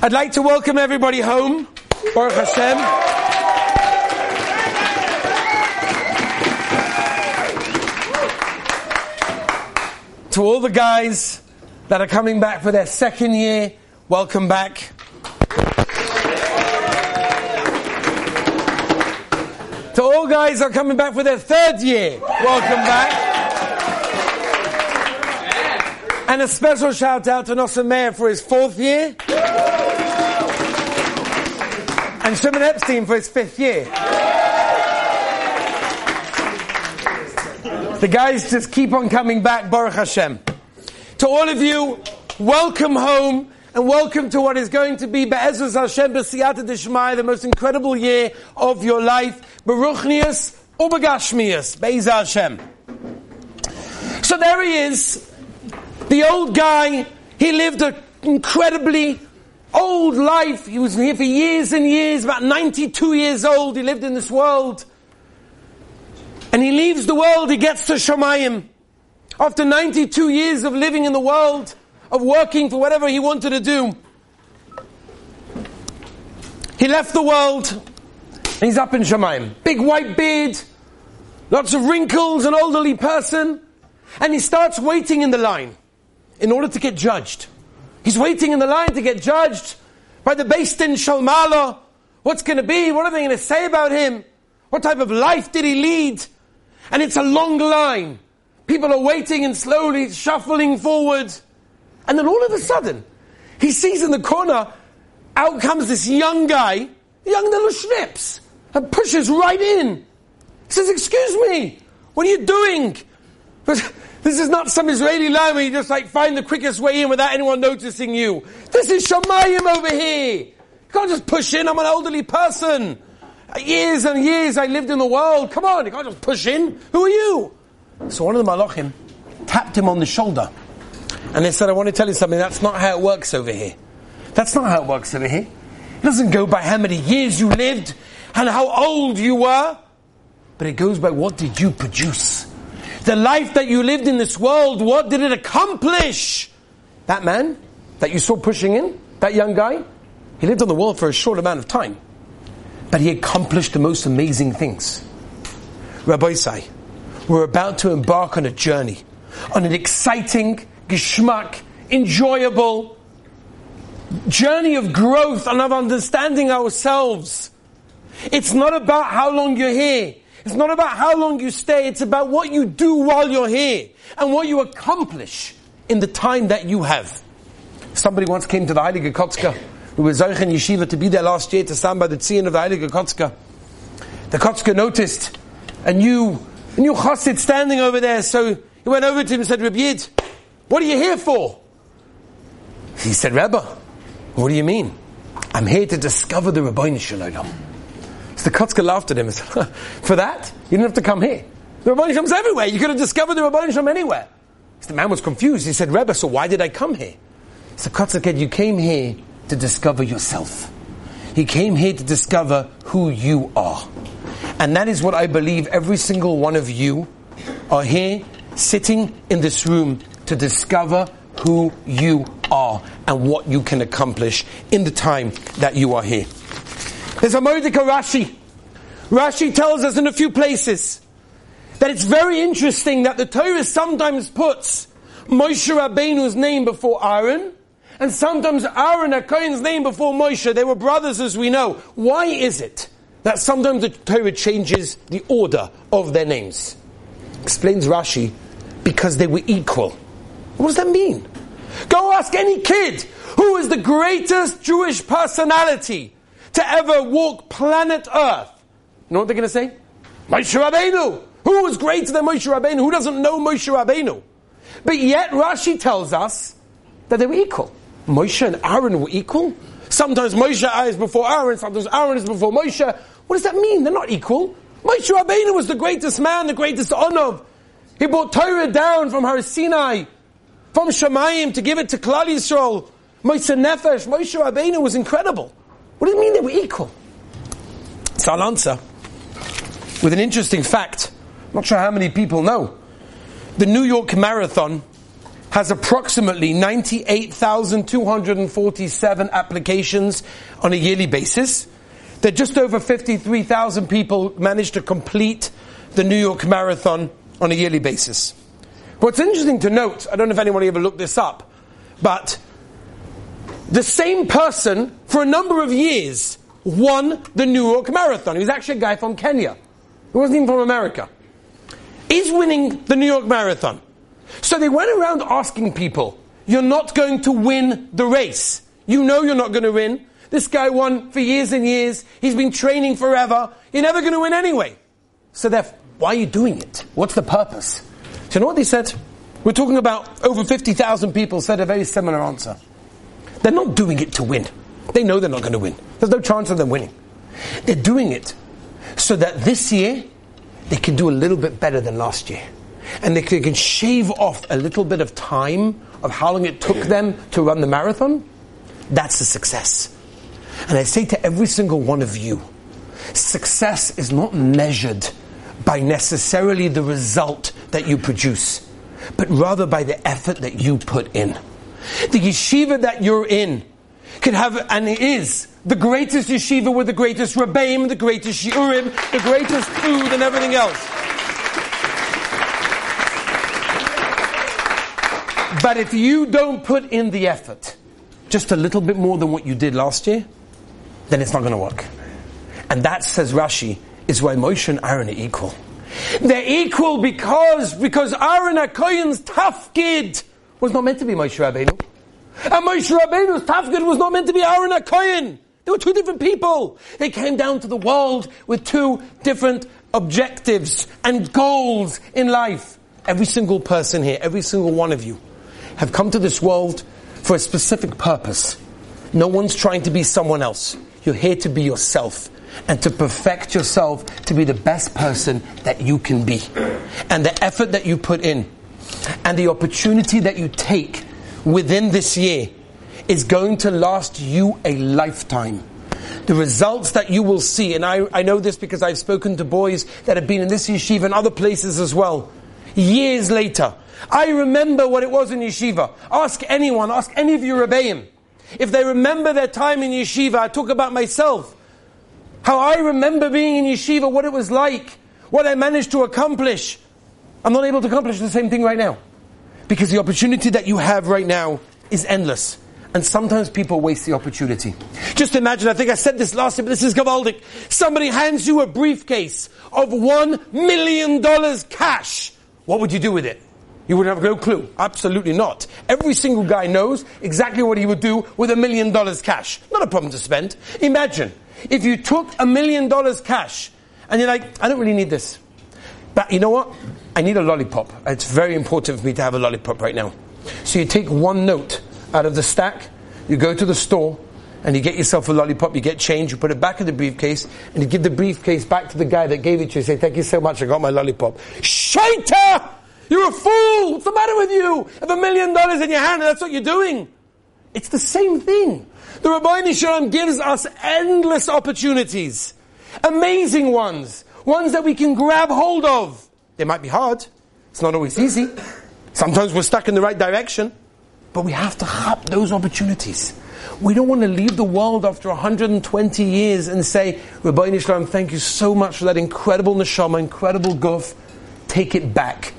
I'd like to welcome everybody home. Baruch Hashem. To all the guys that are coming back for their second year, welcome back. To all guys that are coming back for their third year, welcome back. And a special shout out to Nosson Meir for his fourth year. And Shimon Epstein for his fifth year. The guys just keep on coming back, Baruch Hashem. To all of you, welcome home and welcome to what is going to be Be'ezus Hashem B'siyata Dishmai, the most incredible year of your life. Baruchnius Ubagashmius, Be'ez Hashem. So there he is, the old guy, he lived an incredibly old life. He was here for years and years, about 92 years old. He lived in this world. And he leaves the world, he gets to Shemayim. After 92 years of living in the world, of working for whatever he wanted to do, he left the world and he's up in Shemayim. Big white beard, lots of wrinkles, an elderly person, and he starts waiting in the line in order to get judged. He's waiting in the line to get judged by the Beis Din Shel Ma'ala. What's going to be? What are they going to say about him? What type of life did he lead? And it's a long line. People are waiting and slowly shuffling forward. And then all of a sudden, he sees in the corner, out comes this young guy, young little schnips, and pushes right in. He says, excuse me, what are you doing? This is not some Israeli line where you just like find the quickest way in without anyone noticing you. This is Shamayim over here. You can't just push in. I'm an elderly person. Years and years I lived in the world. Come on, you can't just push in. Who are you? So one of the malachim tapped him on the shoulder. And they said, I want to tell you something. That's not how it works over here. That's not how it works over here. It doesn't go by how many years you lived and how old you were. But it goes by what did you produce? The life that you lived in this world, what did it accomplish? That man that you saw pushing in, that young guy, he lived on the world for a short amount of time. But he accomplished the most amazing things. Rabbosai, we're about to embark on a journey, on an exciting, geschmack, enjoyable journey of growth and of understanding ourselves. It's not about how long you're here. It's not about how long you stay. It's about what you do while you're here and what you accomplish in the time that you have. Somebody once came to the Heilige Kotzka. We were Zeichen Yeshiva to be there last year to stand by the tzion of the Heilige Kotzka. The Kotzka noticed a new, a new chassid standing over there, so he went over to him and said, Rabbi Yid, what are you here for? He said, Rebbe, what do you mean? I'm here to discover the Ribono Shel Olam. The Kotzka laughed at him said, For that, you didn't have to come here. The Ribono Shel Olam's everywhere. You could have discovered the Ribono Shel Olam anywhere. So the man was confused. He said, Rebbe, so why did I come here? So Kotzka said, You came here to discover yourself. He came here to discover who you are. And that is what I believe every single one of you are here sitting in this room to discover who you are and what you can accomplish in the time that you are here. There's a Mordecai Rashi. Rashi tells us in a few places that it's very interesting that the Torah sometimes puts Moshe Rabbeinu's name before Aaron, and sometimes Aaron HaKohen's name before Moshe. They were brothers as we know. Why is it that sometimes the Torah changes the order of their names? Explains Rashi, because they were equal. What does that mean? Go ask any kid who is the greatest Jewish personality to ever walk planet Earth. Know what they're going to say? Moshe Rabbeinu. Who was greater than Moshe Rabbeinu? Who doesn't know Moshe Rabbeinu? But yet Rashi tells us that they were equal. Moshe and Aaron were equal. Sometimes Moshe is before Aaron, sometimes Aaron is before Moshe. What does that mean? They're not equal. Moshe Rabbeinu was the greatest man, the greatest anav. He brought Torah down from Har Sinai, from Shemayim to give it to Klal Yisrael. Moshe Nefesh, Moshe Rabbeinu was incredible. What does it mean they were equal? So I'll answer with an interesting fact. I'm not sure how many people know. The New York Marathon has approximately 98,247 applications on a yearly basis. That just over 53,000 people manage to complete the New York Marathon on a yearly basis. What's interesting to note, I don't know if anyone ever looked this up, but the same person for a number of years won the New York Marathon. He was actually a guy from Kenya. He wasn't even from America. Is winning the New York Marathon. So they went around asking people, You're not going to win the race. You know you're not going to win. This guy won for years and years. He's been training forever. You're never going to win anyway. So therefore, why are you doing it? What's the purpose? Do you know what they said? We're talking about over 50,000 people said a very similar answer. They're not doing it to win. They know they're not going to win. There's no chance of them winning. They're doing it so that this year they can do a little bit better than last year. And they can shave off a little bit of time of how long it took them to run the marathon. That's a success. And I say to every single one of you, success is not measured by necessarily the result that you produce, but rather by the effort that you put in. The yeshiva that you're in can have, and is, the greatest yeshiva with the greatest rebbeim, the greatest shiurim, the greatest food, and everything else. But if you don't put in the effort, just a little bit more than what you did last year, then it's not going to work. And that, says Rashi, is why Moshe and Aaron are equal. They're equal because, because Aaron HaKoyen's tafkid was not meant to be Moshe Rabbeinu. And Moshe Rabbeinu's tafkid was not meant to be Aaron HaKoyen. They were two different people. They came down to the world with two different objectives and goals in life. Every single person here, every single one of you, have come to this world for a specific purpose. No one's trying to be someone else. You're here to be yourself and to perfect yourself to be the best person that you can be. And the effort that you put in and the opportunity that you take within this year is going to last you a lifetime. The results that you will see, and I, I know this because I've spoken to boys that have been in this yeshiva and other places as well, years later. I remember what it was in yeshiva. Ask anyone, ask any of your rebbeim. If they remember their time in yeshiva, I talk about myself. How I remember being in yeshiva, what it was like, what I managed to accomplish. I'm not able to accomplish the same thing right now. Because the opportunity that you have right now is endless. And sometimes people waste the opportunity. Just imagine, I think I said this last time, but this is gevaldig. Somebody hands you a briefcase of one million dollars cash. What would you do with it? You would have no clue. Absolutely not. Every single guy knows exactly what he would do with a million dollars cash. Not a problem to spend. Imagine if you took a million dollars cash and you're like, I don't really need this. But you know what? I need a lollipop. It's very important for me to have a lollipop right now. So you take one note out of the stack, you go to the store, and you get yourself a lollipop, you get change, you put it back in the briefcase, and you give the briefcase back to the guy that gave it to you. Say, Thank you so much, I got my lollipop. Shoteh! You're a fool! What's the matter with you? You have a million dollars in your hand and that's what you're doing. It's the same thing. The Ribono Shel Olam gives us endless opportunities. Amazing ones. Ones that we can grab hold of. They might be hard. It's not always easy. Sometimes we're stuck in the right direction. But we have to hop those opportunities. We don't want to leave the world after 120 years and say, Ribono Shel Olam, thank you so much for that incredible neshama, incredible guf. Take it back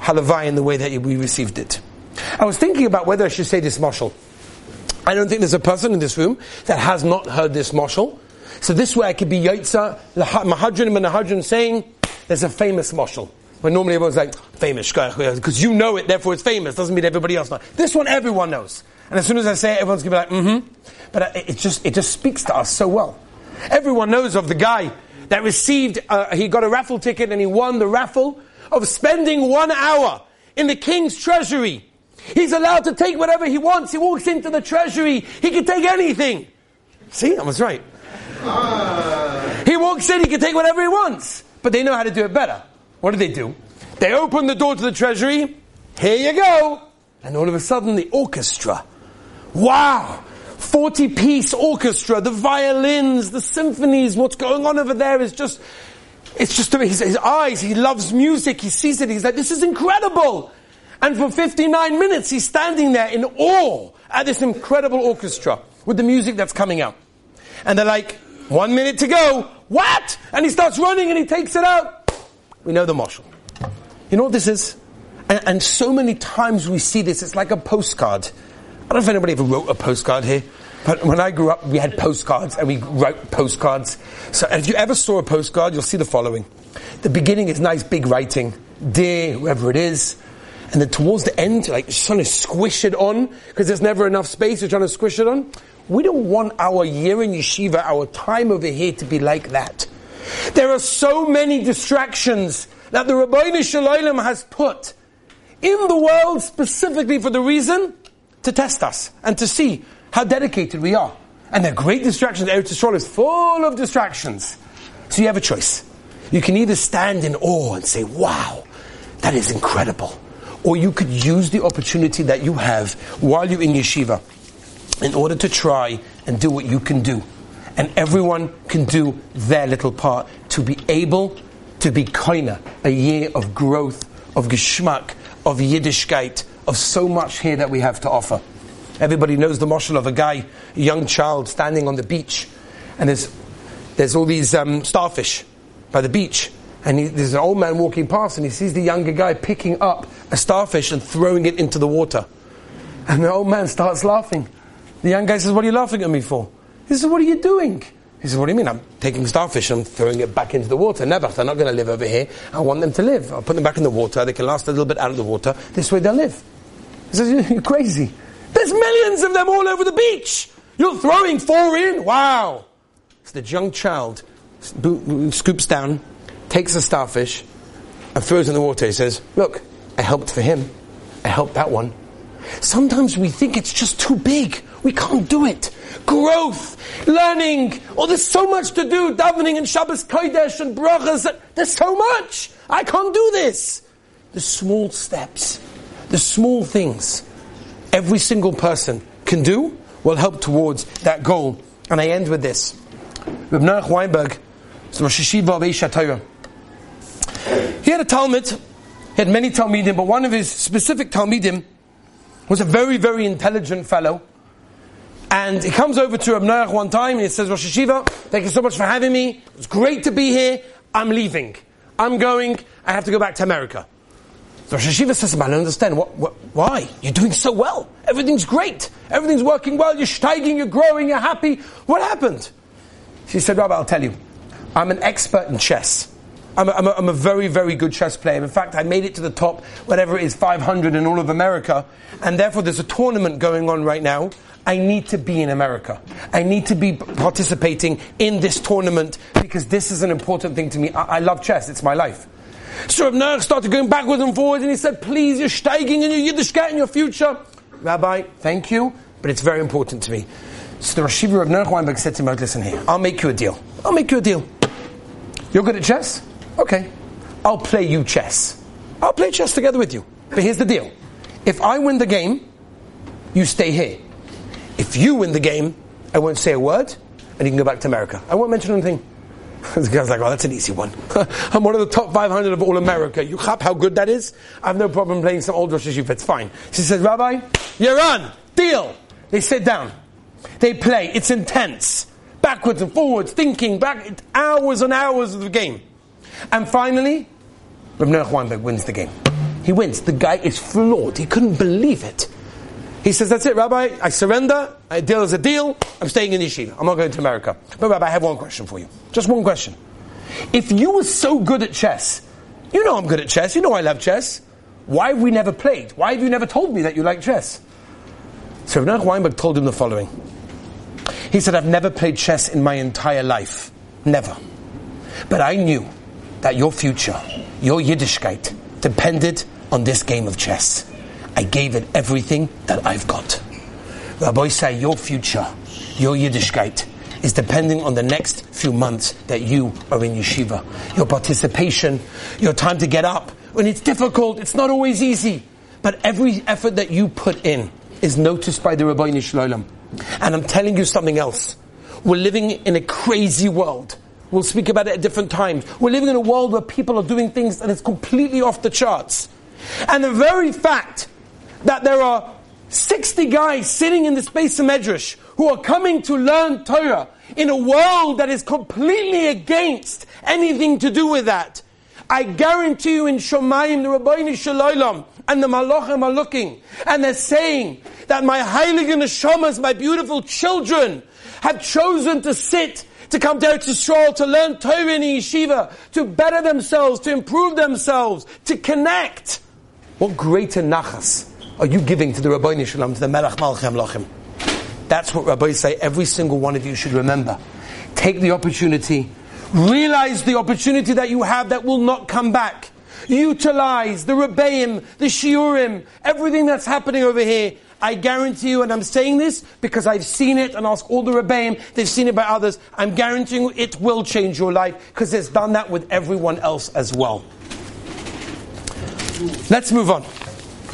halavai in the way that we received it. I was thinking about whether I should say this mashal. I don't think there's a person in this room that has not heard this mashal. So this way I could be Yaitza, Mahadran and Mahadran saying, there's a famous mashal. When normally everyone's like, famous, because you know it, therefore it's famous. Doesn't mean everybody else knows. This one everyone knows. And as soon as I say it, everyone's gonna be like, mm-hmm. But it just, it just speaks to us so well. Everyone knows of the guy that received, uh, he got a raffle ticket and he won the raffle of spending one hour in the king's treasury. He's allowed to take whatever he wants. He walks into the treasury. He can take anything. See, I was right. Ah. He walks in, he can take whatever he wants. But they know how to do it better. What do they do? They open the door to the treasury. Here you go. And all of a sudden, the orchestra. Wow! 40 piece orchestra, the violins, the symphonies, what's going on over there is just it's just his, his eyes. He loves music. He sees it. He's like, this is incredible. And for 59 minutes, he's standing there in awe at this incredible orchestra with the music that's coming out. And they're like, one minute to go. What? And he starts running and he takes it out. We know the mashal. You know what this is? And, and so many times we see this, it's like a postcard. I don't know if anybody ever wrote a postcard here. But when I grew up, we had postcards and we wrote postcards. So if you ever saw a postcard, you'll see the following. The beginning is nice big writing, dear, whoever it is. And then towards the end, like you're trying to squish it on, because there's never enough space, you're trying to squish it on. We don't want our year in yeshiva, our time over here to be like that. There are so many distractions that the Ribono Shel Olam has put in the world specifically for the reason to test us and to see how dedicated we are. And they're great distractions. Eretz Yisrael is full of distractions. So you have a choice. You can either stand in awe and say, wow, that is incredible. Or you could use the opportunity that you have while you're in yeshiva in order to try and do what you can do. And everyone can do their little part to be able to be koina, a year of growth, of geschmack, of Yiddishkeit, of so much here that we have to offer. Everybody knows the mashal of a guy, a young child standing on the beach, and there's, there's all these um, starfish by the beach. And he, there's an old man walking past, and he sees the younger guy picking up a starfish and throwing it into the water. And the old man starts laughing. The young guy says, What are you laughing at me for? He says, What are you doing? He says, What do you mean? I'm taking starfish and throwing it back into the water. Never. They're not going to live over here. I want them to live. I'll put them back in the water. They can last a little bit out of the water. This way they'll live. He says, You're crazy. There's millions of them all over the beach. You're throwing four in? Wow. So the young child scoops down, takes the starfish, and throws in the water. He says, Look, I helped for him. I helped that one. Sometimes we think it's just too big. We can't do it. Growth, learning. Oh, there's so much to do. Davening and Shabbos Kodesh and brachas. There's so much. I can't do this. The small steps, the small things every single person can do will help towards that goal. And I end with this. Reb Weinberg, Rosh Hashiva of Aish He had a Talmud, he had many Talmidim, but one of his specific Talmidim was a very, very intelligent fellow. And he comes over to Reb Noach one time and he says, Rosh Hashiva, thank you so much for having me. It's great to be here. I'm leaving. I'm going. I have to go back to America. So Rosh Hashiva says, I don't understand. What, what, why? You're doing so well. Everything's great. Everything's working well. You're steiging, you're growing, you're happy. What happened? She said, Rabbi, I'll tell you. I'm an expert in chess. I'm a, I'm, a, I'm a very, very good chess player. In fact, I made it to the top, whatever it is, 500 in all of America. And therefore, there's a tournament going on right now. I need to be in America. I need to be participating in this tournament because this is an important thing to me. I, I love chess. It's my life. So Reb Noach started going backwards and forwards, and he said, "Please, you're steiging in your Yiddishkeit in your future." Rabbi, thank you, but it's very important to me. So the Rosh Hashiva of Noach Weinberg said to him, "Listen here, I'll make you a deal. I'll make you a deal. You're good at chess, okay? I'll play you chess. I'll play chess together with you. But here's the deal: if I win the game, you stay here. If you win the game, I won't say a word, and you can go back to America. I won't mention anything." the guy's like, oh, that's an easy one. I'm one of the top 500 of all America. You clap how good that is? I have no problem playing some old Rosh Hashiva. It's fine. She says, Rabbi, you're on. Deal. They sit down. They play. It's intense. Backwards and forwards, thinking, back, hours and hours of the game. And finally, Reb Noach Weinberg wins the game. He wins. The guy is floored. He couldn't believe it. He says, That's it, Rabbi. I surrender. A deal is a deal. I'm staying in yeshiva. I'm not going to America. But, Rabbi, I have one question for you. Just one question. If you were so good at chess, you know I'm good at chess. You know I love chess. Why have we never played? Why have you never told me that you like chess? So Noach Weinberg told him the following. He said, I've never played chess in my entire life. Never. But I knew that your future, your Yiddishkeit, depended on this game of chess. I gave it everything that I've got. Rabbosai your future, your Yiddishkeit, is depending on the next few months that you are in yeshiva. Your participation, your time to get up. When it's difficult, it's not always easy. But every effort that you put in is noticed by the Ribono Shel Olam. And I'm telling you something else. We're living in a crazy world. We'll speak about it at different times. We're living in a world where people are doing things that is completely off the charts. And the very fact that there are 60 guys sitting in the space of Medrash who are coming to learn Torah in a world that is completely against anything to do with that. I guarantee you in Shomayim, the Ribono Shel Olam, and the Malachim are looking, and they're saying that my Heilige Neshamas, my beautiful children, have chosen to sit, to come down to Eretz to learn Torah in yeshiva, to better themselves, to improve themselves, to connect. What greater nachas are you giving to the Ribono Shel Olam, to the Melech Malchem Lachim? That's what rabbis say every single one of you should remember. Take the opportunity. Realize the opportunity that you have that will not come back. Utilize the Rebbeim, the Shiurim, everything that's happening over here. I guarantee you, and I'm saying this because I've seen it and ask all the Rebbeim, they've seen it by others. I'm guaranteeing you it will change your life because it's done that with everyone else as well. Let's move on.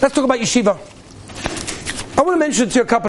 Let's talk about yeshiva. I want to mention to you a couple